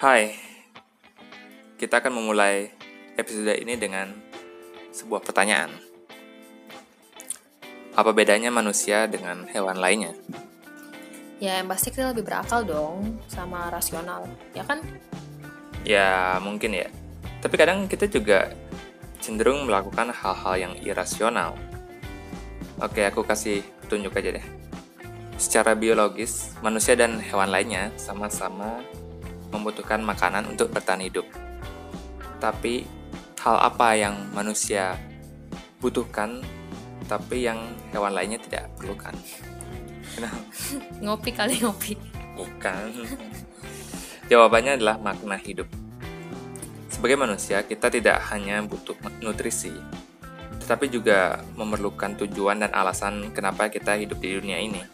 Hai, kita akan memulai episode ini dengan sebuah pertanyaan. Apa bedanya manusia dengan hewan lainnya? Ya yang pasti kita lebih berakal dong sama rasional, ya kan? Ya, mungkin ya. Tapi kadang kita juga cenderung melakukan hal-hal yang irasional. Oke, aku kasih tunjuk aja deh. Secara biologis, manusia dan hewan lainnya sama-sama membutuhkan makanan untuk bertahan hidup. Tapi, hal apa yang manusia butuhkan, tapi yang hewan lainnya tidak perlukan? Kenapa? Ngopi kali ngopi. Bukan. Jawabannya adalah makna hidup. Sebagai manusia, kita tidak hanya butuh nutrisi, tetapi juga memerlukan tujuan dan alasan kenapa kita hidup di dunia ini.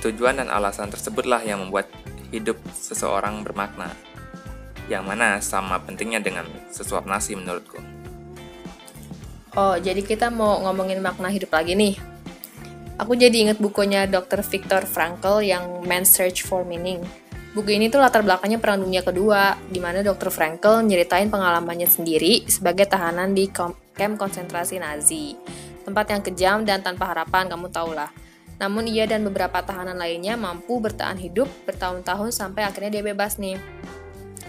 Tujuan dan alasan tersebutlah yang membuat hidup seseorang bermakna, yang mana sama pentingnya dengan sesuap nasi menurutku. Oh, jadi kita mau ngomongin makna hidup lagi nih. Aku jadi inget bukunya Dr. Viktor Frankl yang Man's Search for Meaning. Buku ini tuh latar belakangnya Perang Dunia Kedua, di mana Dr. Frankl nyeritain pengalamannya sendiri sebagai tahanan di kamp konsentrasi Nazi. Tempat yang kejam dan tanpa harapan, kamu tau lah. Namun ia dan beberapa tahanan lainnya mampu bertahan hidup bertahun-tahun sampai akhirnya dia bebas nih.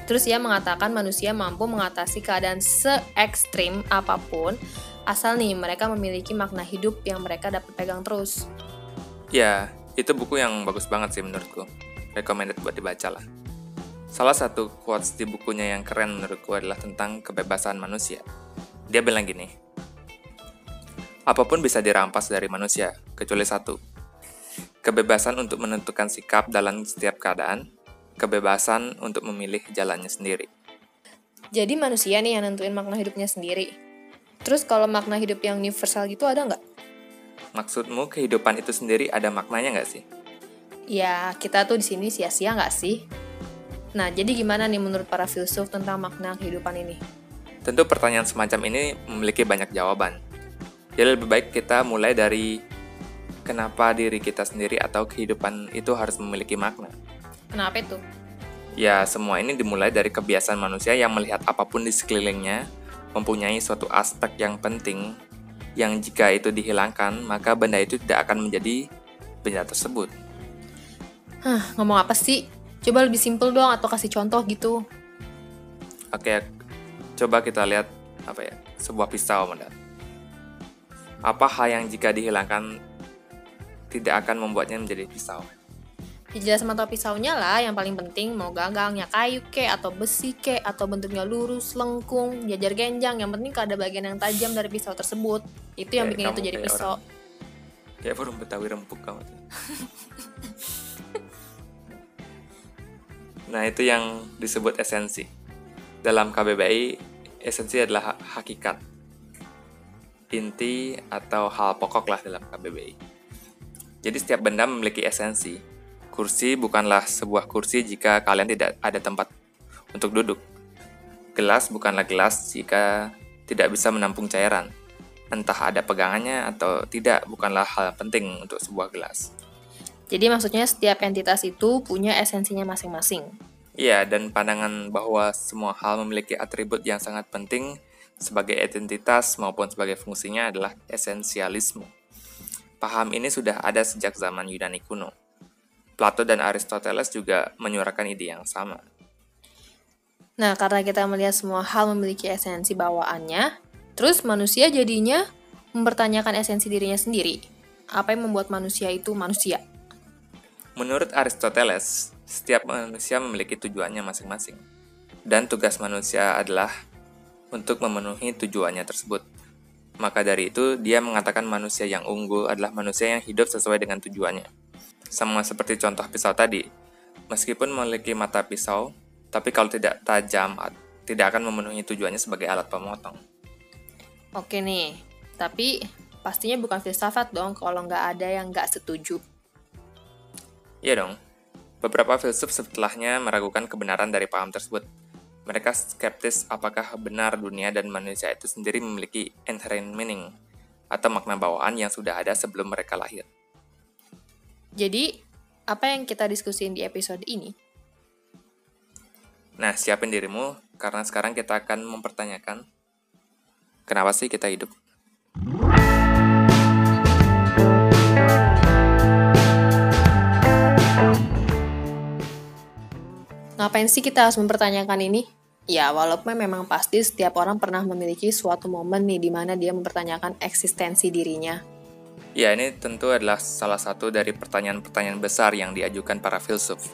Terus ia mengatakan manusia mampu mengatasi keadaan se-ekstrim apa pun, asal nih mereka memiliki makna hidup yang mereka dapat pegang terus. Ya, itu buku yang bagus banget sih menurutku. Recommended buat dibaca lah. Salah satu quotes di bukunya yang keren menurutku adalah tentang kebebasan manusia. Dia bilang gini, Apa pun bisa dirampas dari manusia, kecuali satu, kebebasan untuk menentukan sikap dalam setiap keadaan, kebebasan untuk memilih jalannya sendiri. Jadi manusia nih yang nentuin makna hidupnya sendiri. Terus kalau makna hidup yang universal gitu ada nggak? Maksudmu kehidupan itu sendiri ada maknanya nggak sih? Ya, kita tuh di sini sia-sia nggak sih? Nah, jadi gimana nih menurut para filsuf tentang makna kehidupan ini? Tentu pertanyaan semacam ini memiliki banyak jawaban. Jadi lebih baik kita mulai dari kenapa diri kita sendiri atau kehidupan itu harus memiliki makna. Kenapa itu? Ya, semua ini dimulai dari kebiasaan manusia yang melihat apa pun di sekelilingnya mempunyai suatu aspek yang penting yang jika itu dihilangkan, maka benda itu tidak akan menjadi benda tersebut. Hah, ngomong apa sih? Coba lebih simpel dong atau kasih contoh gitu. Oke, coba kita lihat apa ya? Sebuah pisau, Manda. Apa hal yang jika dihilangkan tidak akan membuatnya menjadi pisau. Ya jelas sama pisaunya lah yang paling penting mau gagangnya kayu ke atau besi ke atau bentuknya lurus, lengkung, jajar genjang yang penting kalau ada bagian yang tajam dari pisau tersebut itu yang bikin itu jadi pisau. Orang, kayak burung betawi rempuk kamu. nah itu yang disebut esensi. Dalam KBBI esensi adalah hakikat, inti atau hal pokok lah dalam KBBI. Jadi setiap benda memiliki esensi. Kursi bukanlah sebuah kursi jika kalian tidak ada tempat untuk duduk. Gelas bukanlah gelas jika tidak bisa menampung cairan. Entah ada pegangannya atau tidak bukanlah hal penting untuk sebuah gelas. Jadi maksudnya setiap entitas itu punya esensinya masing-masing. Iya, dan pandangan bahwa semua hal memiliki atribut yang sangat penting sebagai identitas maupun sebagai fungsinya adalah esensialisme. Paham ini sudah ada sejak zaman Yunani kuno. Plato dan Aristoteles juga menyuarakan ide yang sama. Nah, karena kita melihat semua hal memiliki esensi bawaannya, terus manusia jadinya mempertanyakan esensi dirinya sendiri. Apa yang membuat manusia itu manusia? Menurut Aristoteles, setiap manusia memiliki tujuannya masing-masing. Dan tugas manusia adalah untuk memenuhi tujuannya tersebut. Maka dari itu, dia mengatakan manusia yang unggul adalah manusia yang hidup sesuai dengan tujuannya. Sama seperti contoh pisau tadi, meskipun memiliki mata pisau, tapi kalau tidak tajam, tidak akan memenuhi tujuannya sebagai alat pemotong. Oke nih, tapi pastinya bukan filsafat dong kalau nggak ada yang nggak setuju. Iya dong. Beberapa filsuf setelahnya meragukan kebenaran dari paham tersebut, mereka skeptis apakah benar dunia dan manusia itu sendiri memiliki inherent meaning atau makna bawaan yang sudah ada sebelum mereka lahir. Jadi, apa yang kita diskusin di episode ini? Nah, siapin dirimu karena sekarang kita akan mempertanyakan kenapa sih kita hidup. Ngapain sih kita harus mempertanyakan ini? Ya, walaupun memang pasti setiap orang pernah memiliki suatu momen nih di mana dia mempertanyakan eksistensi dirinya. Ya, ini tentu adalah salah satu dari pertanyaan-pertanyaan besar yang diajukan para filsuf.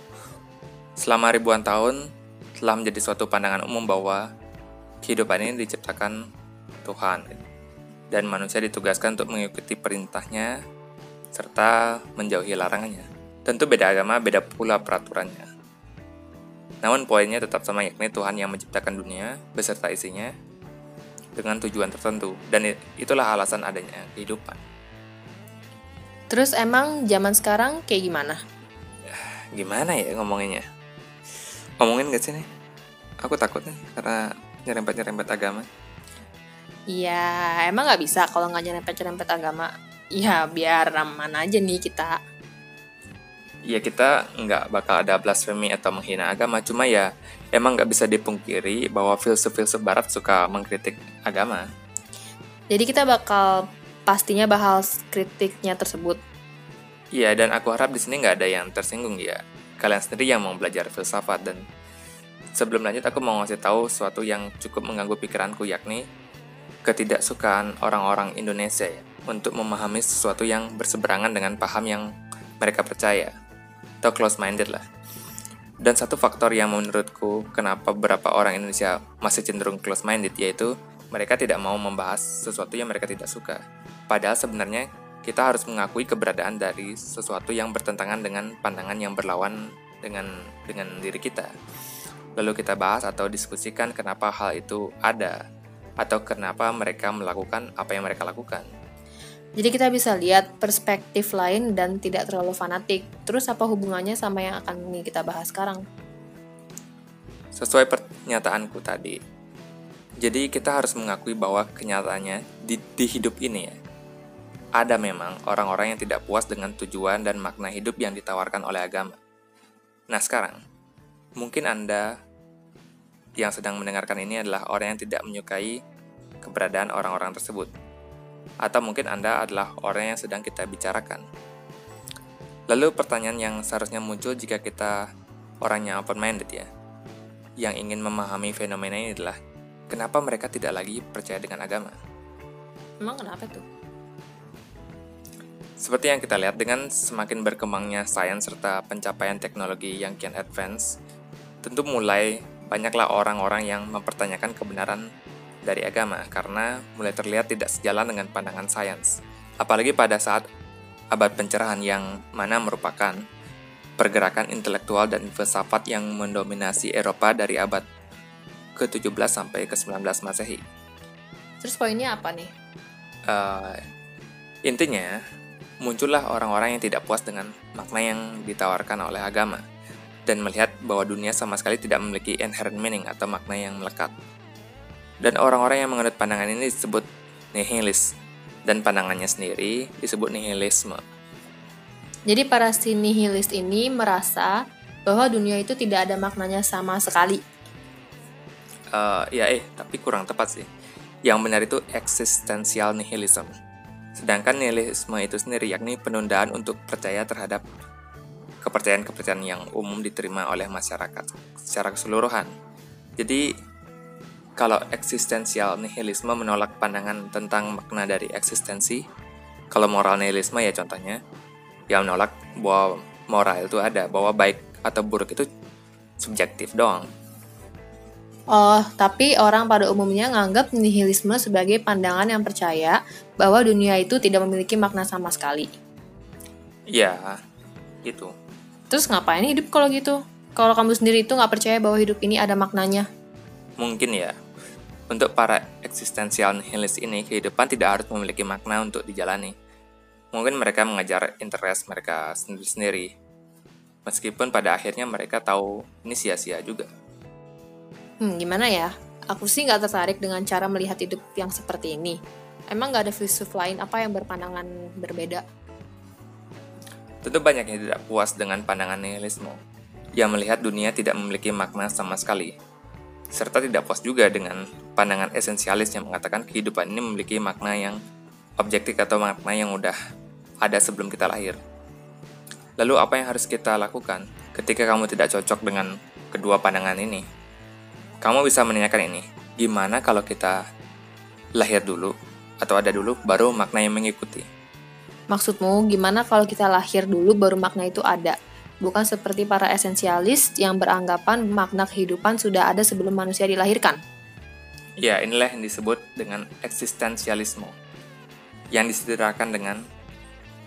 Selama ribuan tahun, telah menjadi suatu pandangan umum bahwa kehidupan ini diciptakan Tuhan dan manusia ditugaskan untuk mengikuti perintahnya serta menjauhi larangannya. Tentu beda agama, beda pula peraturannya. Namun poinnya tetap sama yakni Tuhan yang menciptakan dunia beserta isinya dengan tujuan tertentu dan itulah alasan adanya kehidupan. Terus emang zaman sekarang kayak gimana? Gimana ya ngomonginnya? Ngomongin gak sih nih? Aku takut nih karena nyerempet-nyerempet agama. Ya emang nggak bisa kalau nggak nyerempet-nyerempet agama. Ya biar aman aja nih kita ya kita nggak bakal ada blasfemi atau menghina agama. Cuma ya emang nggak bisa dipungkiri bahwa filsuf-filsuf barat suka mengkritik agama. Jadi kita bakal pastinya bahas kritiknya tersebut. Iya dan aku harap di sini nggak ada yang tersinggung ya. Kalian sendiri yang mau belajar filsafat dan sebelum lanjut aku mau ngasih tahu sesuatu yang cukup mengganggu pikiranku yakni ketidaksukaan orang-orang Indonesia ya, untuk memahami sesuatu yang berseberangan dengan paham yang mereka percaya atau close minded lah. Dan satu faktor yang menurutku kenapa beberapa orang Indonesia masih cenderung close minded yaitu mereka tidak mau membahas sesuatu yang mereka tidak suka. Padahal sebenarnya kita harus mengakui keberadaan dari sesuatu yang bertentangan dengan pandangan yang berlawan dengan dengan diri kita. Lalu kita bahas atau diskusikan kenapa hal itu ada atau kenapa mereka melakukan apa yang mereka lakukan. Jadi kita bisa lihat perspektif lain dan tidak terlalu fanatik. Terus apa hubungannya sama yang akan kita bahas sekarang? Sesuai pernyataanku tadi, jadi kita harus mengakui bahwa kenyataannya di, di hidup ini ya, ada memang orang-orang yang tidak puas dengan tujuan dan makna hidup yang ditawarkan oleh agama. Nah sekarang, mungkin Anda yang sedang mendengarkan ini adalah orang yang tidak menyukai keberadaan orang-orang tersebut atau mungkin Anda adalah orang yang sedang kita bicarakan. Lalu pertanyaan yang seharusnya muncul jika kita orangnya open-minded ya, yang ingin memahami fenomena ini adalah kenapa mereka tidak lagi percaya dengan agama. Emang kenapa tuh? Seperti yang kita lihat dengan semakin berkembangnya sains serta pencapaian teknologi yang kian advance, tentu mulai banyaklah orang-orang yang mempertanyakan kebenaran dari agama karena mulai terlihat tidak sejalan dengan pandangan sains. Apalagi pada saat abad pencerahan yang mana merupakan pergerakan intelektual dan filsafat yang mendominasi Eropa dari abad ke-17 sampai ke-19 Masehi. Terus poinnya apa nih? Uh, intinya, muncullah orang-orang yang tidak puas dengan makna yang ditawarkan oleh agama dan melihat bahwa dunia sama sekali tidak memiliki inherent meaning atau makna yang melekat. Dan orang-orang yang menganut pandangan ini disebut nihilis, dan pandangannya sendiri disebut nihilisme. Jadi para si nihilis ini merasa bahwa dunia itu tidak ada maknanya sama sekali. Uh, ya eh, tapi kurang tepat sih. Yang benar itu eksistensial nihilism. Sedangkan nihilisme itu sendiri yakni penundaan untuk percaya terhadap kepercayaan-kepercayaan yang umum diterima oleh masyarakat secara keseluruhan. Jadi kalau eksistensial nihilisme menolak pandangan tentang makna dari eksistensi, kalau moral nihilisme ya contohnya, ya menolak bahwa moral itu ada, bahwa baik atau buruk itu subjektif doang. Oh, tapi orang pada umumnya nganggap nihilisme sebagai pandangan yang percaya bahwa dunia itu tidak memiliki makna sama sekali. Ya, gitu. Terus ngapain hidup kalau gitu? Kalau kamu sendiri itu nggak percaya bahwa hidup ini ada maknanya? Mungkin ya, untuk para eksistensial nihilis ini, kehidupan tidak harus memiliki makna untuk dijalani. Mungkin mereka mengajar interest mereka sendiri-sendiri. Meskipun pada akhirnya mereka tahu ini sia-sia juga. Hmm, gimana ya? Aku sih nggak tertarik dengan cara melihat hidup yang seperti ini. Emang nggak ada filsuf lain apa yang berpandangan berbeda? Tentu banyak yang tidak puas dengan pandangan nihilisme. yang melihat dunia tidak memiliki makna sama sekali, serta tidak puas juga dengan pandangan esensialis yang mengatakan kehidupan ini memiliki makna yang objektif atau makna yang udah ada sebelum kita lahir. Lalu apa yang harus kita lakukan ketika kamu tidak cocok dengan kedua pandangan ini? Kamu bisa menanyakan ini, gimana kalau kita lahir dulu atau ada dulu baru makna yang mengikuti? Maksudmu gimana kalau kita lahir dulu baru makna itu ada? bukan seperti para esensialis yang beranggapan makna kehidupan sudah ada sebelum manusia dilahirkan. Ya, inilah yang disebut dengan eksistensialisme, yang disederhanakan dengan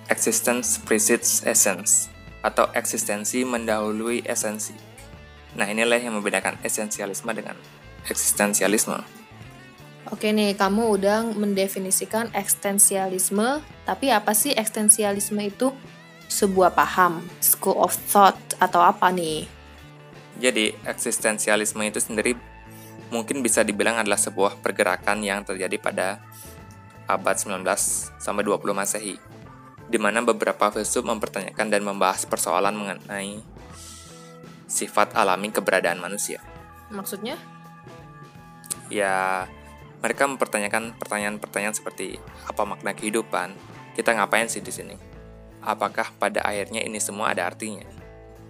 existence precedes essence, atau eksistensi mendahului esensi. Nah, inilah yang membedakan esensialisme dengan eksistensialisme. Oke nih, kamu udah mendefinisikan eksistensialisme, tapi apa sih eksistensialisme itu? sebuah paham, school of thought, atau apa nih? Jadi, eksistensialisme itu sendiri mungkin bisa dibilang adalah sebuah pergerakan yang terjadi pada abad 19 sampai 20 Masehi, di mana beberapa filsuf mempertanyakan dan membahas persoalan mengenai sifat alami keberadaan manusia. Maksudnya? Ya, mereka mempertanyakan pertanyaan-pertanyaan seperti apa makna kehidupan, kita ngapain sih di sini? apakah pada akhirnya ini semua ada artinya?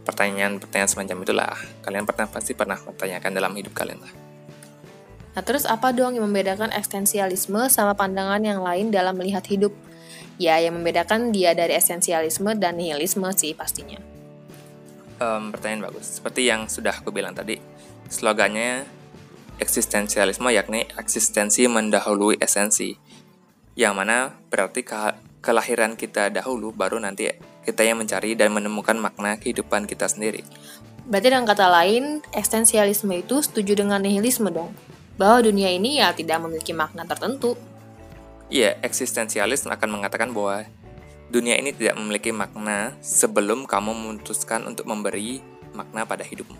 Pertanyaan-pertanyaan semacam itulah kalian pernah pasti pernah mempertanyakan dalam hidup kalian lah. Nah terus apa dong yang membedakan eksistensialisme sama pandangan yang lain dalam melihat hidup? Ya yang membedakan dia dari esensialisme dan nihilisme sih pastinya. Um, pertanyaan bagus. Seperti yang sudah aku bilang tadi, slogannya eksistensialisme yakni eksistensi mendahului esensi. Yang mana berarti kelahiran kita dahulu, baru nanti kita yang mencari dan menemukan makna kehidupan kita sendiri. Berarti dengan kata lain, eksistensialisme itu setuju dengan nihilisme dong? Bahwa dunia ini ya tidak memiliki makna tertentu. Iya, eksistensialis akan mengatakan bahwa dunia ini tidak memiliki makna sebelum kamu memutuskan untuk memberi makna pada hidupmu.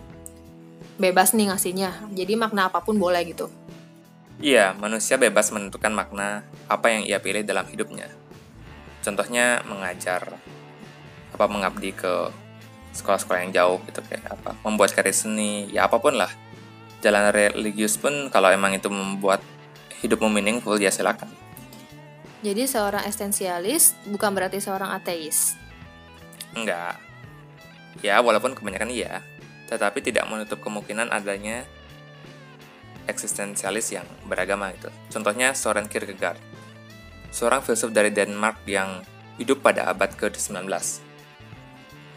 Bebas nih ngasihnya, jadi makna apa pun boleh gitu. Iya, manusia bebas menentukan makna apa yang ia pilih dalam hidupnya contohnya mengajar apa mengabdi ke sekolah-sekolah yang jauh gitu kayak apa membuat karya seni ya apa pun lah jalan religius pun kalau emang itu membuat hidupmu meaningful ya silakan. Jadi seorang esensialis bukan berarti seorang ateis? Enggak. Ya walaupun kebanyakan iya. Tetapi tidak menutup kemungkinan adanya eksistensialis yang beragama itu. Contohnya Soren Kierkegaard. Seorang filsuf dari Denmark yang hidup pada abad ke-19.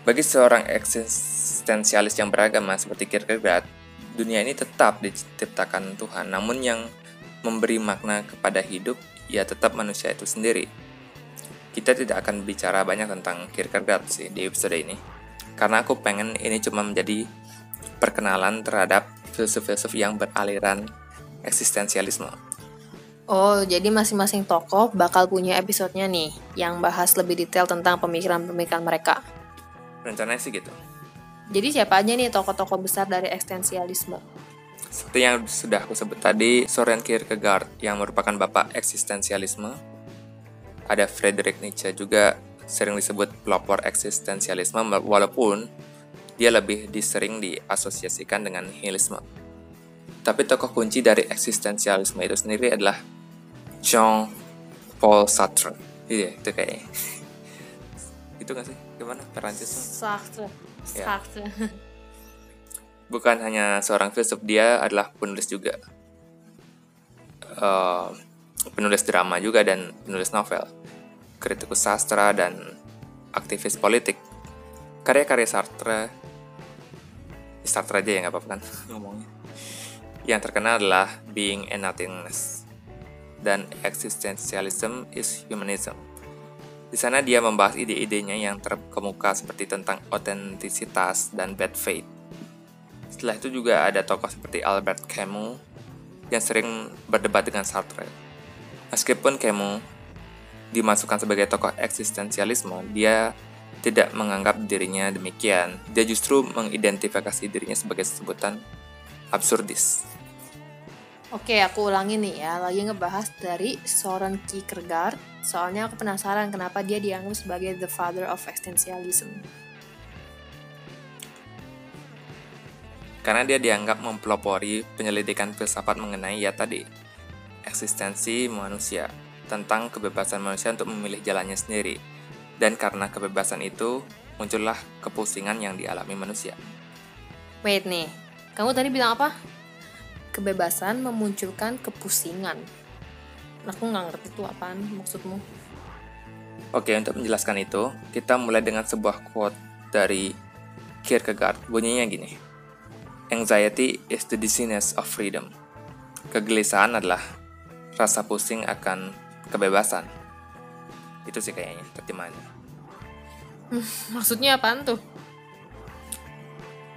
Bagi seorang eksistensialis yang beragama seperti Kierkegaard, dunia ini tetap diciptakan Tuhan, namun yang memberi makna kepada hidup, ya tetap manusia itu sendiri. Kita tidak akan bicara banyak tentang Kierkegaard sih di episode ini, karena aku pengen ini cuma menjadi perkenalan terhadap filsuf-filsuf yang beraliran eksistensialisme. Oh, jadi masing-masing tokoh bakal punya episodenya nih, yang bahas lebih detail tentang pemikiran-pemikiran mereka. Rencananya sih gitu. Jadi siapa aja nih tokoh-tokoh besar dari eksistensialisme? Seperti yang sudah aku sebut tadi, Soren Kierkegaard yang merupakan bapak eksistensialisme. Ada Friedrich Nietzsche juga sering disebut pelopor eksistensialisme walaupun dia lebih disering diasosiasikan dengan nihilisme. Tapi tokoh kunci dari eksistensialisme itu sendiri adalah Jean Paul Sartre iya itu kayak itu gak sih gimana Perancis Sartre ya. Sartre bukan hanya seorang filsuf dia adalah penulis juga. Uh, penulis drama juga dan penulis novel. Kritikus sastra dan aktivis politik. Karya-karya Sartre. Sartre aja ya nggak apa-apa kan? Ngomongnya. Yang terkenal adalah Being and Nothingness dan Existentialism is Humanism. Di sana dia membahas ide-idenya yang terkemuka seperti tentang otentisitas dan bad faith. Setelah itu juga ada tokoh seperti Albert Camus yang sering berdebat dengan Sartre. Meskipun Camus dimasukkan sebagai tokoh eksistensialisme, dia tidak menganggap dirinya demikian. Dia justru mengidentifikasi dirinya sebagai sebutan absurdis. Oke, aku ulangi nih ya, lagi ngebahas dari Soren Kierkegaard. Soalnya aku penasaran kenapa dia dianggap sebagai the father of existentialism. karena dia dianggap mempelopori penyelidikan filsafat mengenai ya tadi eksistensi manusia tentang kebebasan manusia untuk memilih jalannya sendiri dan karena kebebasan itu muncullah kepusingan yang dialami manusia. Wait nih, kamu tadi bilang apa? Kebebasan memunculkan kepusingan. Aku nggak ngerti itu apaan maksudmu. Oke, untuk menjelaskan itu, kita mulai dengan sebuah quote dari Kierkegaard. Bunyinya gini. Anxiety is the dizziness of freedom. Kegelisahan adalah rasa pusing akan kebebasan. Itu sih kayaknya terjemahannya. Hmm, maksudnya apaan tuh?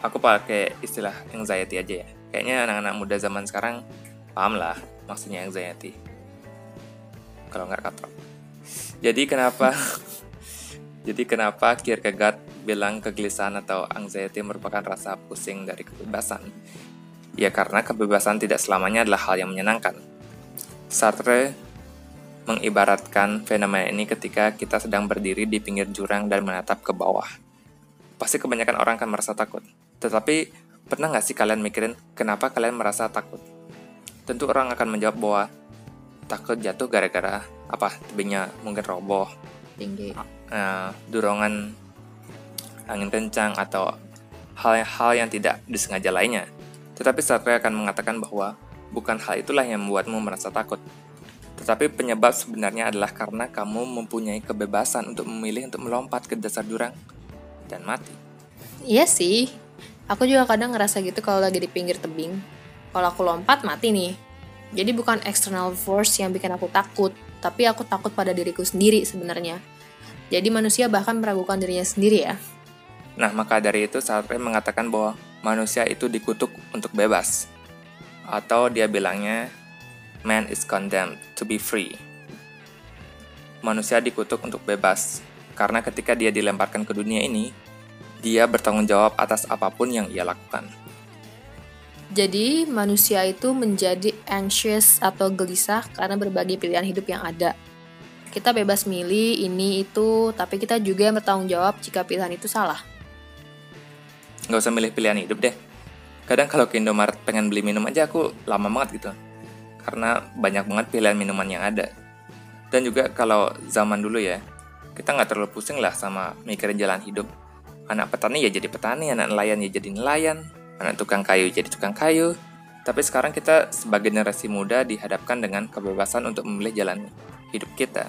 Aku pakai istilah anxiety aja ya. Kayaknya anak-anak muda zaman sekarang paham lah maksudnya anxiety. Kalau nggak kata. Jadi kenapa Jadi kenapa Kierkegaard bilang kegelisahan atau anxiety merupakan rasa pusing dari kebebasan? Ya karena kebebasan tidak selamanya adalah hal yang menyenangkan. Sartre mengibaratkan fenomena ini ketika kita sedang berdiri di pinggir jurang dan menatap ke bawah. Pasti kebanyakan orang akan merasa takut. Tetapi pernah nggak sih kalian mikirin kenapa kalian merasa takut? Tentu orang akan menjawab bahwa takut jatuh gara-gara apa tebingnya mungkin roboh tinggi uh, dorongan angin kencang atau hal-hal yang tidak disengaja lainnya. Tetapi Sartre akan mengatakan bahwa bukan hal itulah yang membuatmu merasa takut. Tetapi penyebab sebenarnya adalah karena kamu mempunyai kebebasan untuk memilih untuk melompat ke dasar jurang dan mati. Iya sih, aku juga kadang ngerasa gitu kalau lagi di pinggir tebing. Kalau aku lompat mati nih. Jadi bukan external force yang bikin aku takut, tapi aku takut pada diriku sendiri sebenarnya. Jadi manusia bahkan meragukan dirinya sendiri ya. Nah, maka dari itu Sartre mengatakan bahwa manusia itu dikutuk untuk bebas. Atau dia bilangnya, man is condemned to be free. Manusia dikutuk untuk bebas, karena ketika dia dilemparkan ke dunia ini, dia bertanggung jawab atas apa pun yang ia lakukan. Jadi, manusia itu menjadi anxious atau gelisah karena berbagai pilihan hidup yang ada kita bebas milih ini itu, tapi kita juga bertanggung jawab jika pilihan itu salah. Nggak usah milih pilihan hidup deh. Kadang kalau ke Indomaret pengen beli minum aja aku lama banget gitu. Karena banyak banget pilihan minuman yang ada. Dan juga kalau zaman dulu ya, kita nggak terlalu pusing lah sama mikirin jalan hidup. Anak petani ya jadi petani, anak nelayan ya jadi nelayan, anak tukang kayu jadi tukang kayu. Tapi sekarang kita sebagai generasi muda dihadapkan dengan kebebasan untuk memilih jalan hidup kita.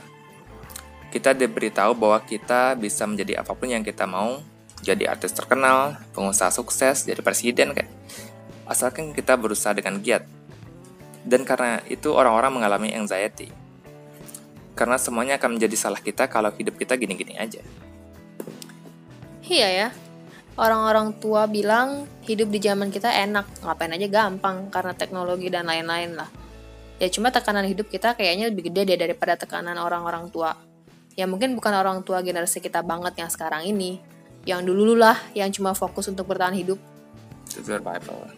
Kita diberitahu bahwa kita bisa menjadi apa pun yang kita mau, jadi artis terkenal, pengusaha sukses, jadi presiden kan. Asalkan kita berusaha dengan giat. Dan karena itu orang-orang mengalami anxiety. Karena semuanya akan menjadi salah kita kalau hidup kita gini-gini aja. Iya ya, orang-orang tua bilang hidup di zaman kita enak, ngapain aja gampang karena teknologi dan lain-lain lah. Ya cuma tekanan hidup kita kayaknya lebih gede deh daripada tekanan orang-orang tua. Ya mungkin bukan orang tua generasi kita banget yang sekarang ini. Yang dulu lah yang cuma fokus untuk bertahan hidup. Survival.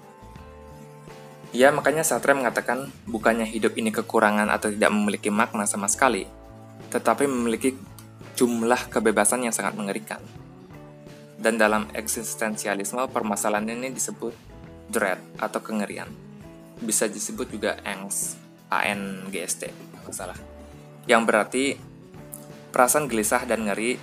Ya makanya Sartre mengatakan bukannya hidup ini kekurangan atau tidak memiliki makna sama sekali, tetapi memiliki jumlah kebebasan yang sangat mengerikan. Dan dalam eksistensialisme permasalahan ini disebut dread atau kengerian. Bisa disebut juga angst ANGST salah. Yang berarti perasaan gelisah dan ngeri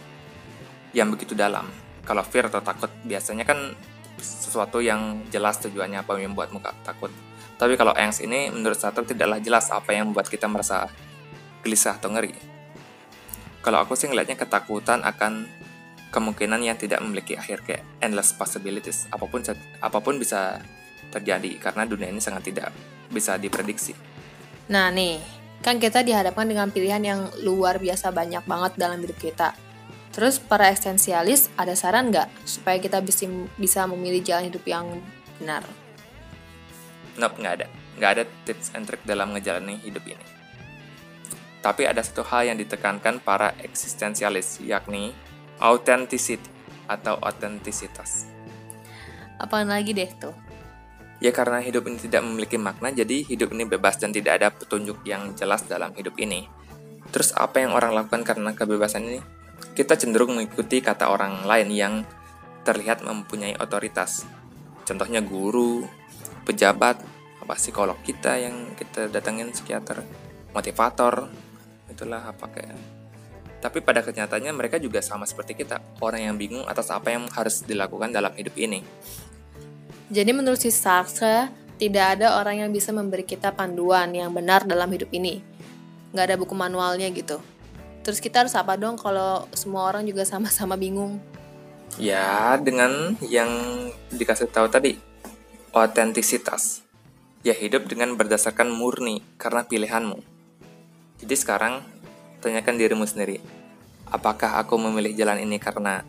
yang begitu dalam. Kalau fear atau takut biasanya kan sesuatu yang jelas tujuannya apa yang membuat muka takut. Tapi kalau angst ini menurut Sartre tidaklah jelas apa yang membuat kita merasa gelisah atau ngeri. Kalau aku sih ngelihatnya ketakutan akan kemungkinan yang tidak memiliki akhir kayak endless possibilities apa pun apa pun bisa terjadi karena dunia ini sangat tidak bisa diprediksi Nah nih, kan kita dihadapkan dengan pilihan yang luar biasa banyak banget dalam hidup kita. Terus para eksistensialis ada saran nggak supaya kita bisa bisa memilih jalan hidup yang benar? Nope, nggak ada. Nggak ada tips and trick dalam ngejalani hidup ini. Tapi ada satu hal yang ditekankan para eksistensialis, yakni authenticity atau otentisitas. Apaan lagi deh tuh? Ya karena hidup ini tidak memiliki makna, jadi hidup ini bebas dan tidak ada petunjuk yang jelas dalam hidup ini. Terus apa yang orang lakukan karena kebebasan ini? Kita cenderung mengikuti kata orang lain yang terlihat mempunyai otoritas. Contohnya guru, pejabat, apa psikolog kita yang kita datangin psikiater, motivator, itulah apa kayak. Tapi pada kenyataannya mereka juga sama seperti kita, orang yang bingung atas apa yang harus dilakukan dalam hidup ini. Jadi menurut si Sartre, tidak ada orang yang bisa memberi kita panduan yang benar dalam hidup ini. Nggak ada buku manualnya gitu. Terus kita harus apa dong kalau semua orang juga sama-sama bingung? Ya, dengan yang dikasih tahu tadi, otentisitas. Ya, hidup dengan berdasarkan murni karena pilihanmu. Jadi sekarang, tanyakan dirimu sendiri. Apakah aku memilih jalan ini karena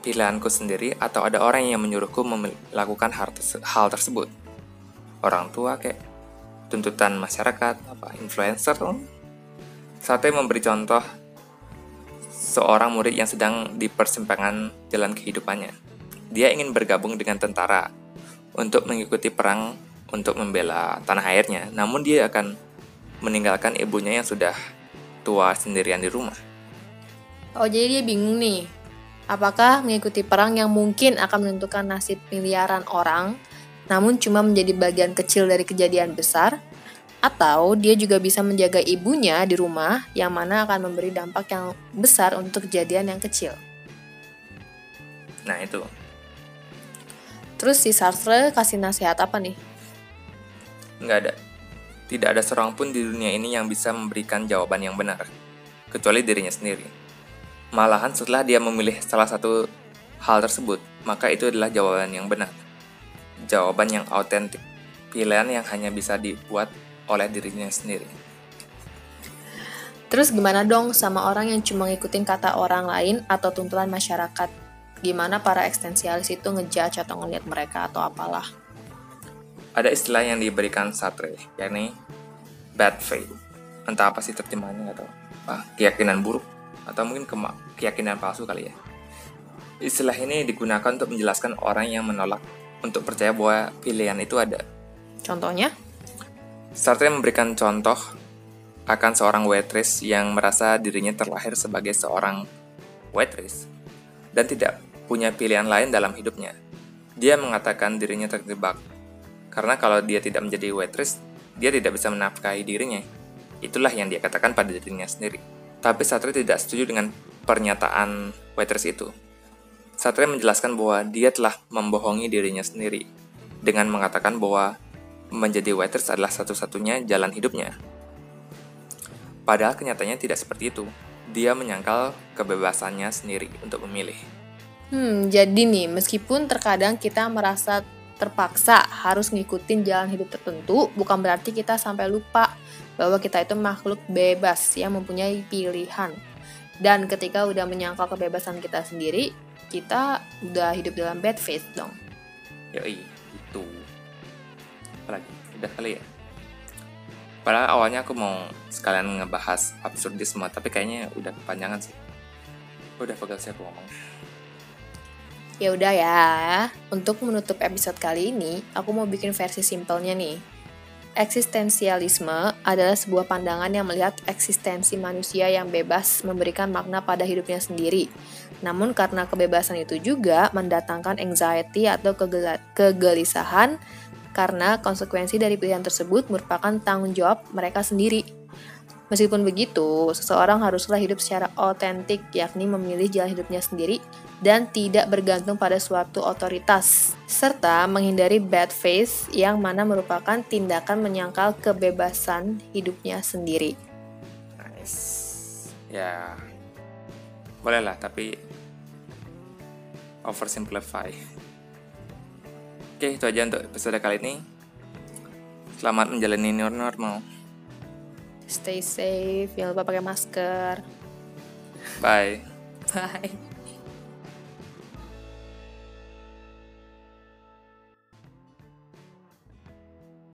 pilihanku sendiri atau ada orang yang menyuruhku melakukan hal, tersebut? Orang tua kayak tuntutan masyarakat, apa influencer, Sate memberi contoh seorang murid yang sedang di persimpangan jalan kehidupannya. Dia ingin bergabung dengan tentara untuk mengikuti perang untuk membela tanah airnya, namun dia akan meninggalkan ibunya yang sudah tua sendirian di rumah. Oh, jadi dia bingung nih. Apakah mengikuti perang yang mungkin akan menentukan nasib miliaran orang, namun cuma menjadi bagian kecil dari kejadian besar, atau dia juga bisa menjaga ibunya di rumah yang mana akan memberi dampak yang besar untuk kejadian yang kecil. Nah itu. Terus si Sartre kasih nasihat apa nih? Nggak ada. Tidak ada seorang pun di dunia ini yang bisa memberikan jawaban yang benar, kecuali dirinya sendiri. Malahan setelah dia memilih salah satu hal tersebut, maka itu adalah jawaban yang benar. Jawaban yang autentik, pilihan yang hanya bisa dibuat oleh dirinya sendiri. Terus gimana dong sama orang yang cuma ngikutin kata orang lain atau tuntutan masyarakat? Gimana para eksistensialis itu ngejudge atau ngeliat mereka atau apalah? Ada istilah yang diberikan Sartre, yakni bad faith. Entah apa sih terjemahannya atau ah, keyakinan buruk atau mungkin keyakinan palsu kali ya. Istilah ini digunakan untuk menjelaskan orang yang menolak untuk percaya bahwa pilihan itu ada. Contohnya? Sartre memberikan contoh akan seorang waitress yang merasa dirinya terlahir sebagai seorang waitress dan tidak punya pilihan lain dalam hidupnya. Dia mengatakan dirinya terjebak karena kalau dia tidak menjadi waitress, dia tidak bisa menafkahi dirinya. Itulah yang dia katakan pada dirinya sendiri. Tapi Sartre tidak setuju dengan pernyataan waitress itu. Sartre menjelaskan bahwa dia telah membohongi dirinya sendiri dengan mengatakan bahwa menjadi waitress adalah satu-satunya jalan hidupnya. Padahal kenyataannya tidak seperti itu. Dia menyangkal kebebasannya sendiri untuk memilih. Hmm, jadi nih, meskipun terkadang kita merasa terpaksa harus ngikutin jalan hidup tertentu, bukan berarti kita sampai lupa bahwa kita itu makhluk bebas yang mempunyai pilihan. Dan ketika udah menyangkal kebebasan kita sendiri, kita udah hidup dalam bad faith dong. Yoi, itu. Lagi? Udah kali ya? Padahal awalnya aku mau sekalian ngebahas absurdisme tapi kayaknya udah kepanjangan sih. Udah pegal sih aku ngomong ya udah ya untuk menutup episode kali ini aku mau bikin versi simpelnya nih Eksistensialisme adalah sebuah pandangan yang melihat eksistensi manusia yang bebas memberikan makna pada hidupnya sendiri. Namun karena kebebasan itu juga mendatangkan anxiety atau kegelisahan karena konsekuensi dari pilihan tersebut merupakan tanggung jawab mereka sendiri. Meskipun begitu, seseorang haruslah hidup secara otentik, yakni memilih jalan hidupnya sendiri dan tidak bergantung pada suatu otoritas, serta menghindari bad faith yang mana merupakan tindakan menyangkal kebebasan hidupnya sendiri. Nice. Ya, bolehlah, tapi oversimplify. Oke, itu aja untuk episode kali ini. Selamat menjalani new normal. Stay safe, jangan lupa pakai masker. Bye. Bye.